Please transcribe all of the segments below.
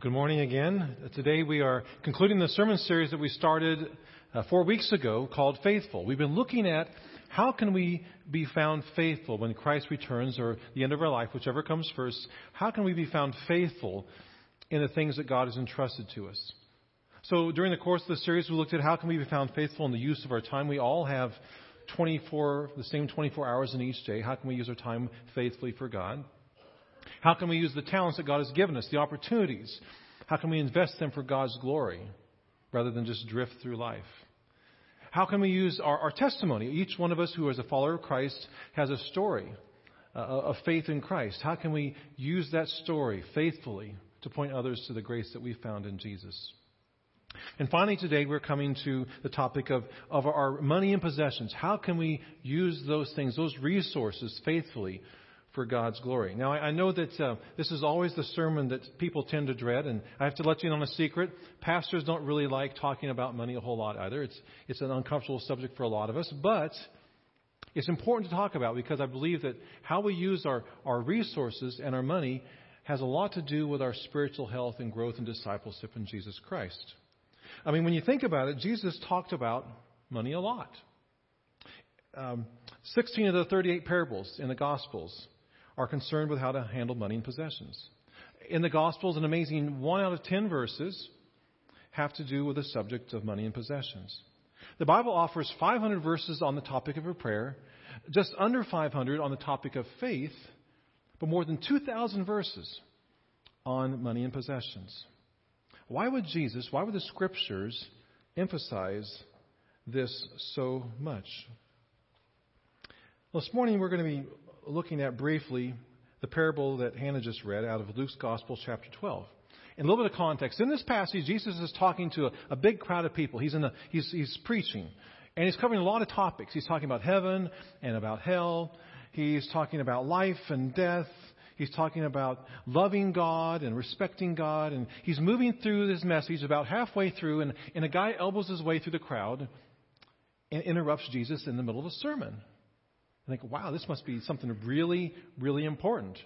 Good morning again. Today we are concluding the sermon series that we started uh, four weeks ago called Faithful. We've been looking at how can we be found faithful when Christ returns or the end of our life, whichever comes first. How can we be found faithful in the things that God has entrusted to us? So during the course of the series, we looked at how can we be found faithful in the use of our time. We all have 24, the same 24 hours in each day. How can we use our time faithfully for God? How can we use the talents that God has given us, the opportunities? How can we invest them for God's glory rather than just drift through life? How can we use our, our testimony? Each one of us who is a follower of Christ has a story uh, of faith in Christ. How can we use that story faithfully to point others to the grace that we found in Jesus? And finally, today we're coming to the topic of, of our money and possessions. How can we use those things, those resources, faithfully for God's glory. Now, I, know that uh, this is always the sermon that people tend to dread, and I have to let you in on a secret. Pastors don't really like talking about money a whole lot either. It's, it's an uncomfortable subject for a lot of us, but it's important to talk about because I believe that how we use our, our resources and our money has a lot to do with our spiritual health and growth and discipleship in Jesus Christ. I mean, when you think about it, Jesus talked about money a lot. Um, 16 of the 38 parables in the Gospels are concerned with how to handle money and possessions. In the Gospels, an amazing one out of ten verses have to do with the subject of money and possessions. The Bible offers 500 verses on the topic of a prayer, just under 500 on the topic of faith, but more than 2,000 verses on money and possessions. Why would Jesus, why would the scriptures emphasize this so much? Well, this morning we're going to be looking at briefly the parable that Hannah just read out of Luke's Gospel, chapter 12. In a little bit of context, in this passage, Jesus is talking to a, a big crowd of people. He's, in a, he's, he's preaching, and he's covering a lot of topics. He's talking about heaven and about hell. He's talking about life and death. He's talking about loving God and respecting God. And he's moving through this message about halfway through, and, and a guy elbows his way through the crowd and interrupts Jesus in the middle of a sermon. Think, wow, this must be something really, really important.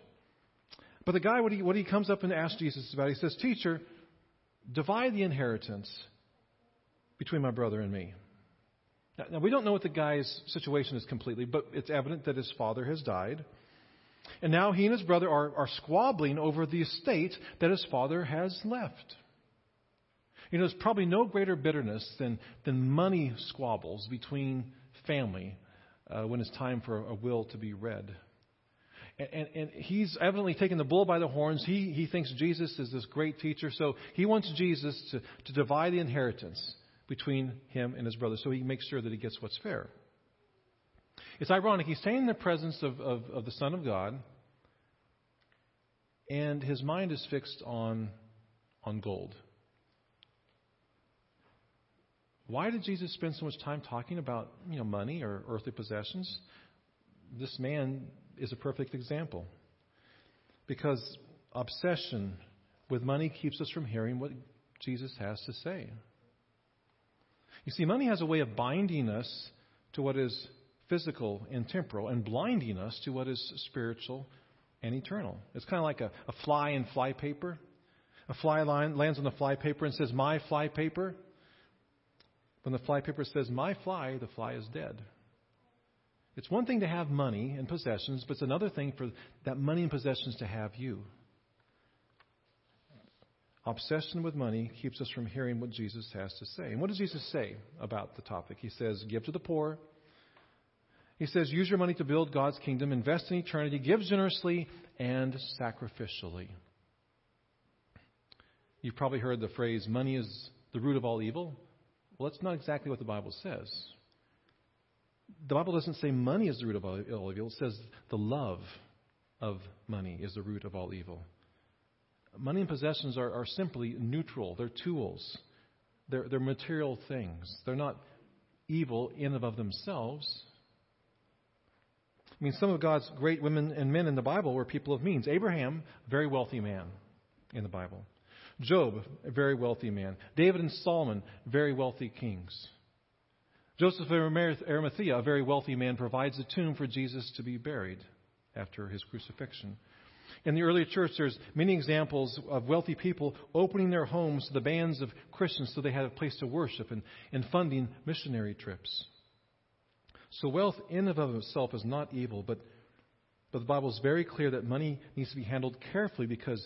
But the guy, what he, what he comes up and asks Jesus about, he says, Teacher, divide the inheritance between my brother and me. Now, now, we don't know what the guy's situation is completely, but it's evident that his father has died. And now he and his brother are, are squabbling over the estate that his father has left. You know, there's probably no greater bitterness than, than money squabbles between family uh, when it's time for a will to be read. And, and, and, he's evidently taken the bull by the horns. He, he thinks Jesus is this great teacher, so he wants Jesus to, to divide the inheritance between him and his brother so he makes sure that he gets what's fair. It's ironic. He's standing in the presence of, of, of the Son of God, and his mind is fixed on, on gold. Why did Jesus spend so much time talking about you know, money or earthly possessions? This man is a perfect example. Because obsession with money keeps us from hearing what Jesus has to say. You see, money has a way of binding us to what is physical and temporal and blinding us to what is spiritual and eternal. It's kind of like a, a fly in flypaper. A fly line lands on the flypaper and says, My flypaper. When the flypaper says, My fly, the fly is dead. It's one thing to have money and possessions, but it's another thing for that money and possessions to have you. Obsession with money keeps us from hearing what Jesus has to say. And what does Jesus say about the topic? He says, Give to the poor. He says, Use your money to build God's kingdom, invest in eternity, give generously and sacrificially. You've probably heard the phrase, money is the root of all evil. Well, that's not exactly what the Bible says. The Bible doesn't say money is the root of all evil. It says the love of money is the root of all evil. Money and possessions are, are simply neutral. They're tools. They're, they're material things. They're not evil in and of themselves. I mean, some of God's great women and men in the Bible were people of means. Abraham, very wealthy man in the Bible. Job, a very wealthy man. David and Solomon, very wealthy kings. Joseph of Arimathea, a very wealthy man, provides a tomb for Jesus to be buried after his crucifixion. In the early church, there's many examples of wealthy people opening their homes to the bands of Christians so they had a place to worship and, and funding missionary trips. So wealth in and of itself is not evil, but, but the Bible is very clear that money needs to be handled carefully because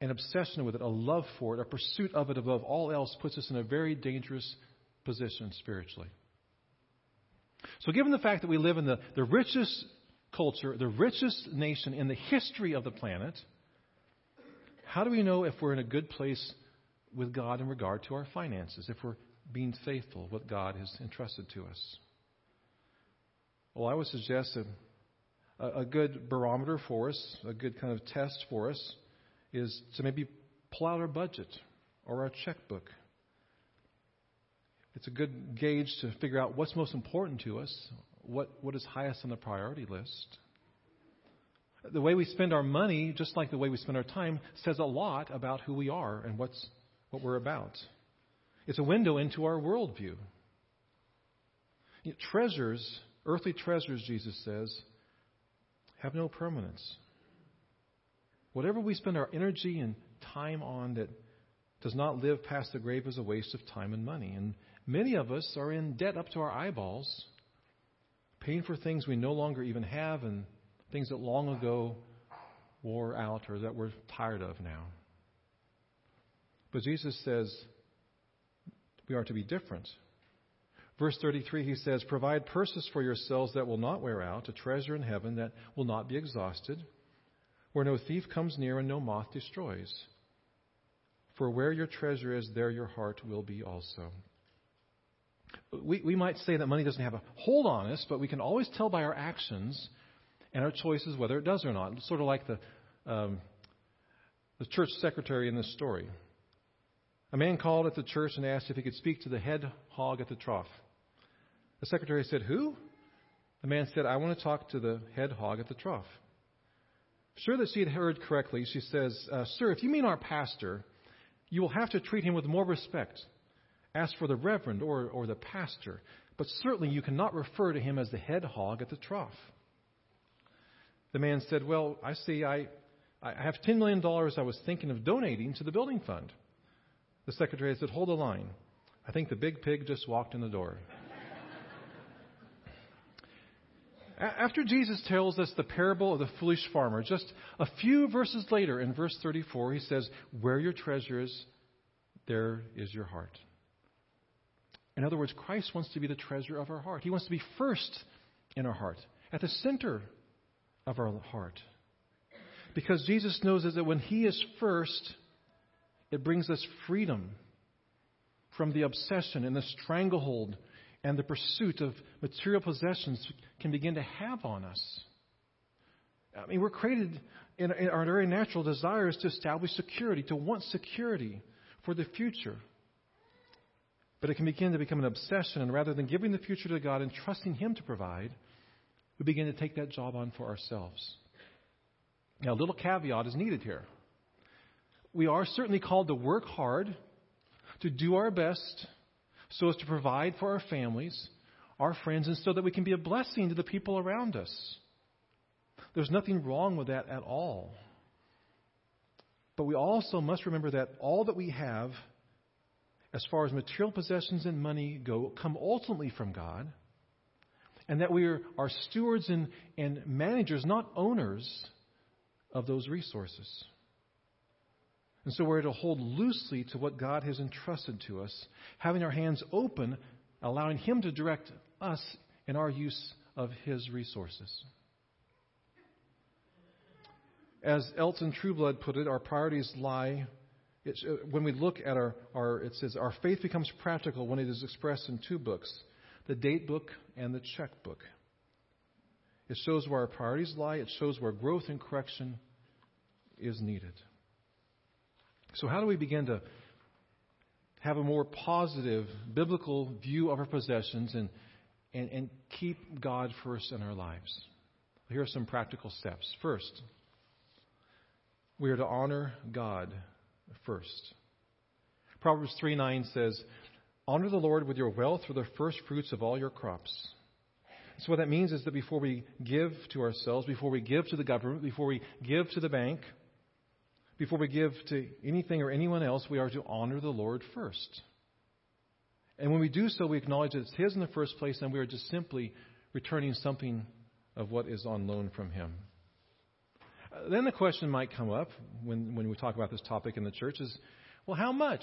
an obsession with it, a love for it, a pursuit of it above all else puts us in a very dangerous position spiritually. So, given the fact that we live in the, the richest culture, the richest nation in the history of the planet, how do we know if we're in a good place with God in regard to our finances, if we're being faithful what God has entrusted to us? Well, I would suggest a, a good barometer for us, a good kind of test for us, is to maybe pull out our budget or our checkbook. It's a good gauge to figure out what's most important to us, what, what is highest on the priority list. The way we spend our money, just like the way we spend our time, says a lot about who we are and what's, what we're about. It's a window into our worldview. You know, treasures, earthly treasures, Jesus says, have no permanence. Whatever we spend our energy and time on that does not live past the grave is a waste of time and money. And many of us are in debt up to our eyeballs paying for things we no longer even have and things that long ago wore out or that we're tired of now. But Jesus says we are to be different. Verse 33, he says, Provide purses for yourselves that will not wear out, a treasure in heaven that will not be exhausted, where no thief comes near and no moth destroys. For where your treasure is, there your heart will be also we, we might say that money doesn't have a hold on us, but we can always tell by our actions and our choices whether it does or not. It's sort of like the, um, the church secretary in this story. A man called at the church and asked if he could speak to the head hog at the trough. The secretary said, Who? The man said, I want to talk to the head hog at the trough. Sure that she had heard correctly, she says, uh, Sir, if you mean our pastor, you will have to treat him with more respect. Ask for the reverend or, or the pastor, but certainly you cannot refer to him as the head hog at the trough. The man said, Well, I see, I, I have $10 million I was thinking of donating to the building fund. The secretary said, Hold the line. I think the big pig just walked in the door. After Jesus tells us the parable of the foolish farmer, just a few verses later in verse 34, he says, Where your treasure is, there is your heart. In other words, Christ wants to be the treasure of our heart. He wants to be first in our heart, at the center of our heart. Because Jesus knows that when He is first, it brings us freedom from the obsession and the stranglehold and the pursuit of material possessions can begin to have on us. I mean, we're created in, in our very natural desires to establish security, to want security for the future. But it can begin to become an obsession, and rather than giving the future to God and trusting Him to provide, we begin to take that job on for ourselves. Now, a little caveat is needed here. We are certainly called to work hard, to do our best, so as to provide for our families, our friends, and so that we can be a blessing to the people around us. There's nothing wrong with that at all. But we also must remember that all that we have as far as material possessions and money go, come ultimately from God, and that we are, are stewards and, and managers, not owners of those resources. And so we're to hold loosely to what God has entrusted to us, having our hands open, allowing Him to direct us in our use of His resources. As Elton Trueblood put it, our priorities lie it's, uh, when we look at our, our, it says, our faith becomes practical when it is expressed in two books the date book and the checkbook. It shows where our priorities lie, it shows where growth and correction is needed. So, how do we begin to have a more positive biblical view of our possessions and, and, and keep God first in our lives? Here are some practical steps. First, we are to honor God first. Proverbs 3 9 says, Honor the Lord with your wealth for the first fruits of all your crops. So, what that means is that before we give to ourselves, before we give to the government, before we give to the bank, before we give to anything or anyone else, we are to honor the Lord first. And when we do so, we acknowledge that it's His in the first place, and we are just simply returning something of what is on loan from Him. Uh, then the question might come up when, when we talk about this topic in the church is well, how much?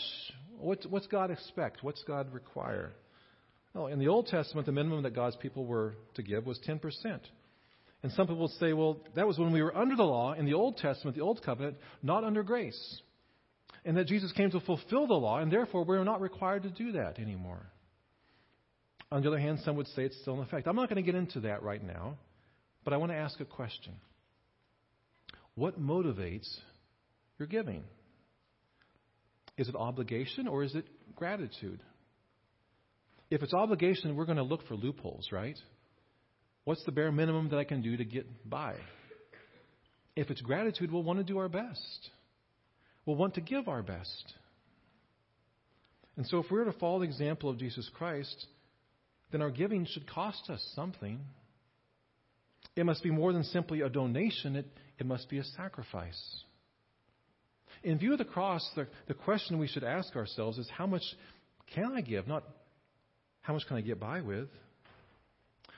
What's, what's God expect? What's God require? Well, in the Old Testament, the minimum that God's people were to give was 10%. And some people say, well, that was when we were under the law in the Old Testament, the Old Covenant, not under grace and that Jesus came to fulfill the law, and therefore we're not required to do that anymore. On the other hand, some would say it's still in effect. I'm not going to get into that right now, but I want to ask a question. What motivates your giving? Is it obligation or is it gratitude? If it's obligation, we're going to look for loopholes, right? What's the bare minimum that I can do to get by? If it's gratitude, we'll want to do our best We'll want to give our best. And so, if we're to follow the example of Jesus Christ, then our giving should cost us something. It must be more than simply a donation, it, it must be a sacrifice. In view of the cross, the, the question we should ask ourselves is how much can I give, not how much can I get by with?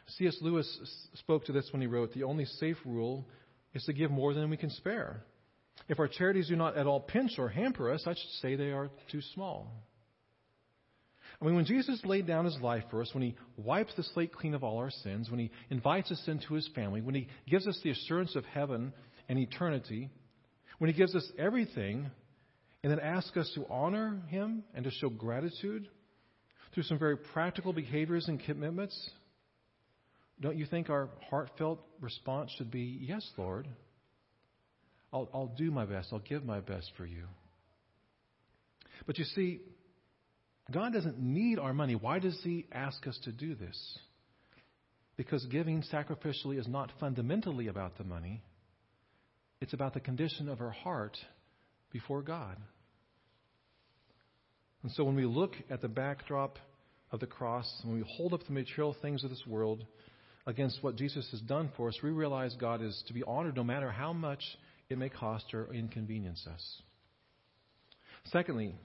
C.S. Lewis spoke to this when he wrote The only safe rule is to give more than we can spare. If our charities do not at all pinch or hamper us, I should say they are too small. I mean, when Jesus laid down his life for us, when he wipes the slate clean of all our sins, when he invites us into his family, when he gives us the assurance of heaven and eternity, when he gives us everything, and then asks us to honor him and to show gratitude through some very practical behaviors and commitments, don't you think our heartfelt response should be, Yes, Lord? I'll, I'll do my best. I'll give my best for you. But you see, God doesn't need our money. Why does He ask us to do this? Because giving sacrificially is not fundamentally about the money, it's about the condition of our heart before God. And so when we look at the backdrop of the cross, when we hold up the material things of this world against what Jesus has done for us, we realize God is to be honored no matter how much it may cost or inconvenience us. Secondly,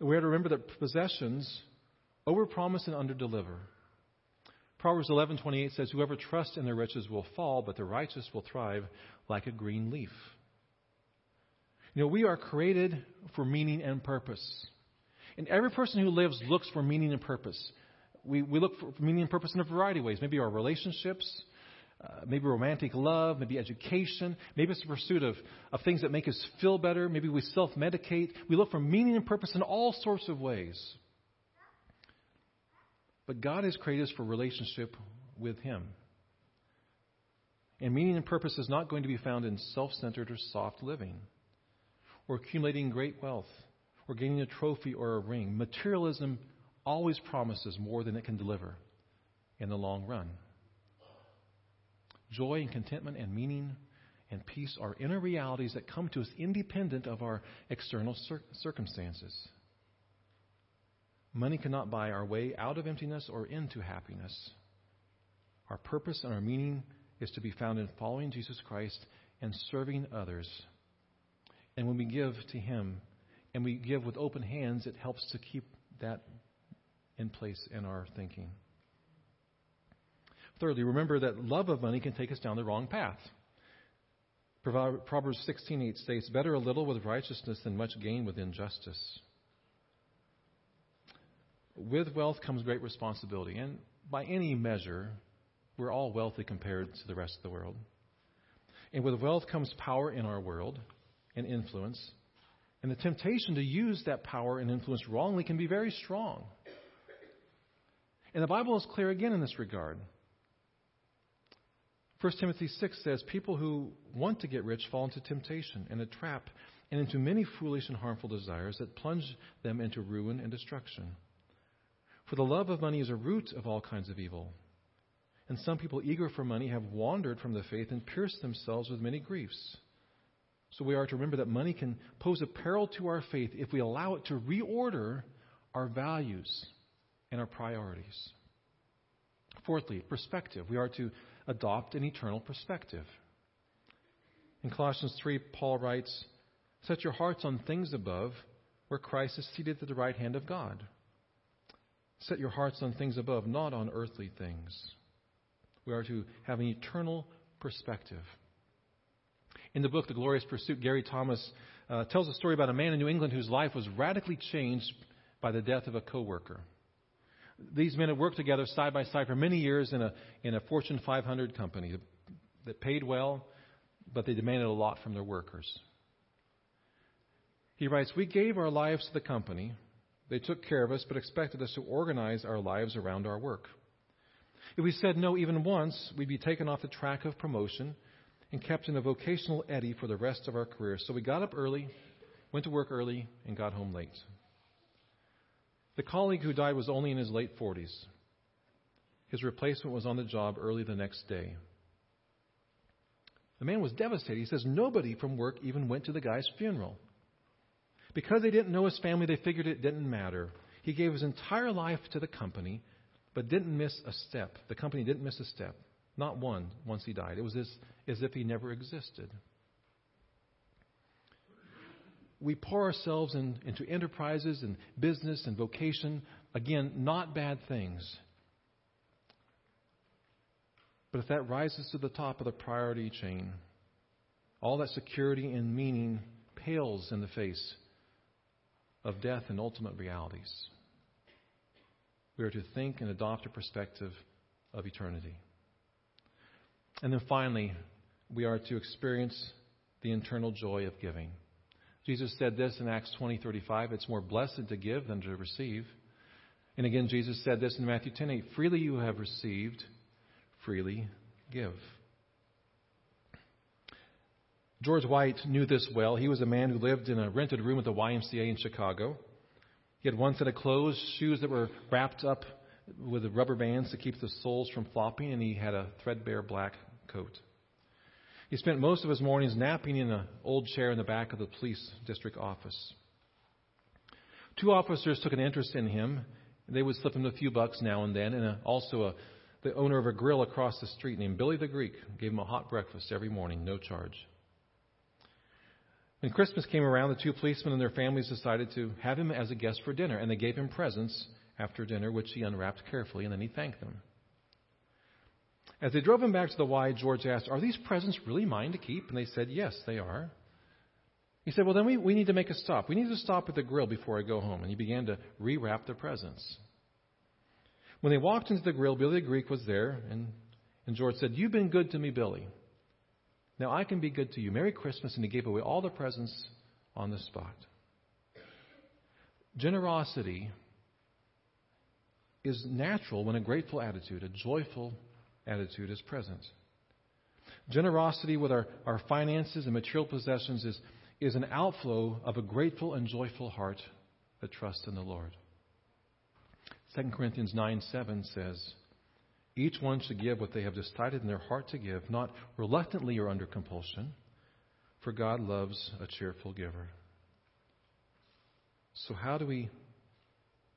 we are to remember that possessions overpromise and underdeliver. Proverbs 11:28 says, "Whoever trusts in their riches will fall, but the righteous will thrive like a green leaf." You know, we are created for meaning and purpose. And every person who lives looks for meaning and purpose. We, we look for meaning and purpose in a variety of ways. Maybe our relationships, uh, maybe romantic love, maybe education, maybe it's the pursuit of, of things that make us feel better, maybe we self medicate. We look for meaning and purpose in all sorts of ways. But God has created us for relationship with Him. And meaning and purpose is not going to be found in self centered or soft living, or accumulating great wealth, or gaining a trophy or a ring. Materialism always promises more than it can deliver in the long run. Joy and contentment and meaning and peace are inner realities that come to us independent of our external cir- circumstances. Money cannot buy our way out of emptiness or into happiness. Our purpose and our meaning is to be found in following Jesus Christ and serving others. And when we give to Him and we give with open hands, it helps to keep that in place in our thinking. Thirdly, remember that love of money can take us down the wrong path. Proverbs 16:8 states, "Better a little with righteousness than much gain with injustice." With wealth comes great responsibility, and by any measure, we're all wealthy compared to the rest of the world. And with wealth comes power in our world and influence. And the temptation to use that power and influence wrongly can be very strong. And the Bible is clear again in this regard. 1 Timothy 6 says, People who want to get rich fall into temptation and a trap and into many foolish and harmful desires that plunge them into ruin and destruction. For the love of money is a root of all kinds of evil. And some people eager for money have wandered from the faith and pierced themselves with many griefs. So we are to remember that money can pose a peril to our faith if we allow it to reorder our values and our priorities. Fourthly, perspective. We are to adopt an eternal perspective. In Colossians 3, Paul writes, Set your hearts on things above, where Christ is seated at the right hand of God. Set your hearts on things above, not on earthly things. We are to have an eternal perspective. In the book, The Glorious Pursuit, Gary Thomas uh, tells a story about a man in New England whose life was radically changed by the death of a coworker. These men had worked together side by side for many years in a, in a Fortune 500 company that paid well, but they demanded a lot from their workers. He writes, We gave our lives to the company. They took care of us, but expected us to organize our lives around our work. If we said no even once, we'd be taken off the track of promotion and kept in a vocational eddy for the rest of our career. So we got up early, went to work early, and got home late. The colleague who died was only in his late 40s. His replacement was on the job early the next day. The man was devastated. He says nobody from work even went to the guy's funeral. Because they didn't know his family, they figured it didn't matter. He gave his entire life to the company, but didn't miss a step. The company didn't miss a step. Not one once he died. It was as, as if he never existed we pour ourselves in, into enterprises and business and vocation. Again, not bad things. But if that rises to the top of the priority chain, all that security and meaning pales in the face of death and ultimate realities. We are to think and adopt a perspective of eternity. And then finally, we are to experience the internal joy of giving. Jesus said this in Acts 20:35, it's more blessed to give than to receive. And again Jesus said this in Matthew 10:8, freely you have received, freely give. George White knew this well. He was a man who lived in a rented room at the YMCA in Chicago. He had one set of clothes, shoes that were wrapped up with rubber bands to keep the soles from flopping, and he had a threadbare black coat. He spent most of his mornings napping in an old chair in the back of the police district office. Two officers took an interest in him. They would slip him a few bucks now and then, and a, also a, the owner of a grill across the street named Billy the Greek gave him a hot breakfast every morning, no charge. When Christmas came around, the two policemen and their families decided to have him as a guest for dinner, and they gave him presents after dinner, which he unwrapped carefully, and then he thanked them. As they drove him back to the Y, George asked, Are these presents really mine to keep? And they said, Yes, they are. He said, Well, then we, we need to make a stop. We need to stop at the grill before I go home. And he began to rewrap the presents. When they walked into the grill, Billy the Greek was there, and, and George said, You've been good to me, Billy. Now I can be good to you. Merry Christmas. And he gave away all the presents on the spot. Generosity is natural when a grateful attitude, a joyful attitude is present. Generosity with our, our finances and material possessions is, is an outflow of a grateful and joyful heart that trusts in the Lord. 2 Corinthians 9 7 says, Each one should give what they have decided in their heart to give, not reluctantly or under compulsion, for God loves a cheerful giver. So, how do we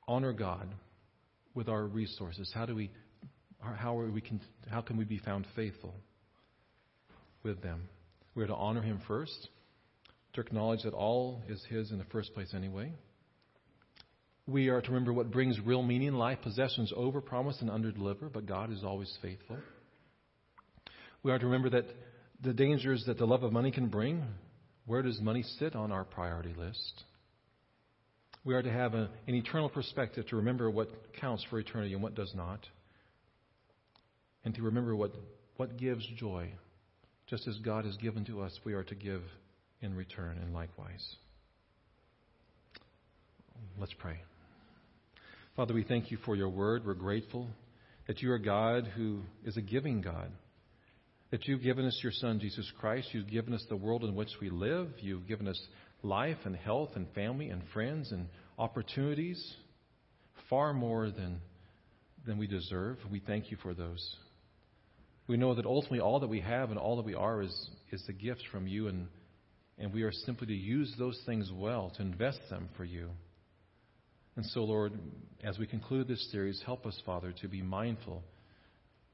honor God with our resources? How do we how, we can, how can we be found faithful with them? We are to honor him first, to acknowledge that all is his in the first place anyway. We are to remember what brings real meaning in life. Possessions overpromise and underdeliver, but God is always faithful. We are to remember that the dangers that the love of money can bring, where does money sit on our priority list? We are to have a, an eternal perspective to remember what counts for eternity and what does not and to remember what, what gives joy. Just as God has given to us, we are to give in return, and likewise. Let's pray. Father, we thank you for your word. We're grateful that you are God who is a giving God. That you've given us your Son, Jesus Christ. You've given us the world in which we live. You've given us life and health and family and friends and opportunities far more than, than we deserve. We thank you for those. We know that ultimately all that we have and all that we are is, is the gift from you, and, and we are simply to use those things well, to invest them for you. And so, Lord, as we conclude this series, help us, Father, to be mindful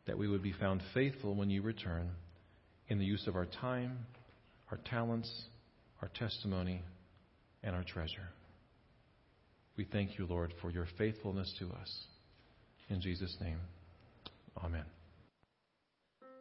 that we would be found faithful when you return in the use of our time, our talents, our testimony, and our treasure. We thank you, Lord, for your faithfulness to us. In Jesus' name, amen.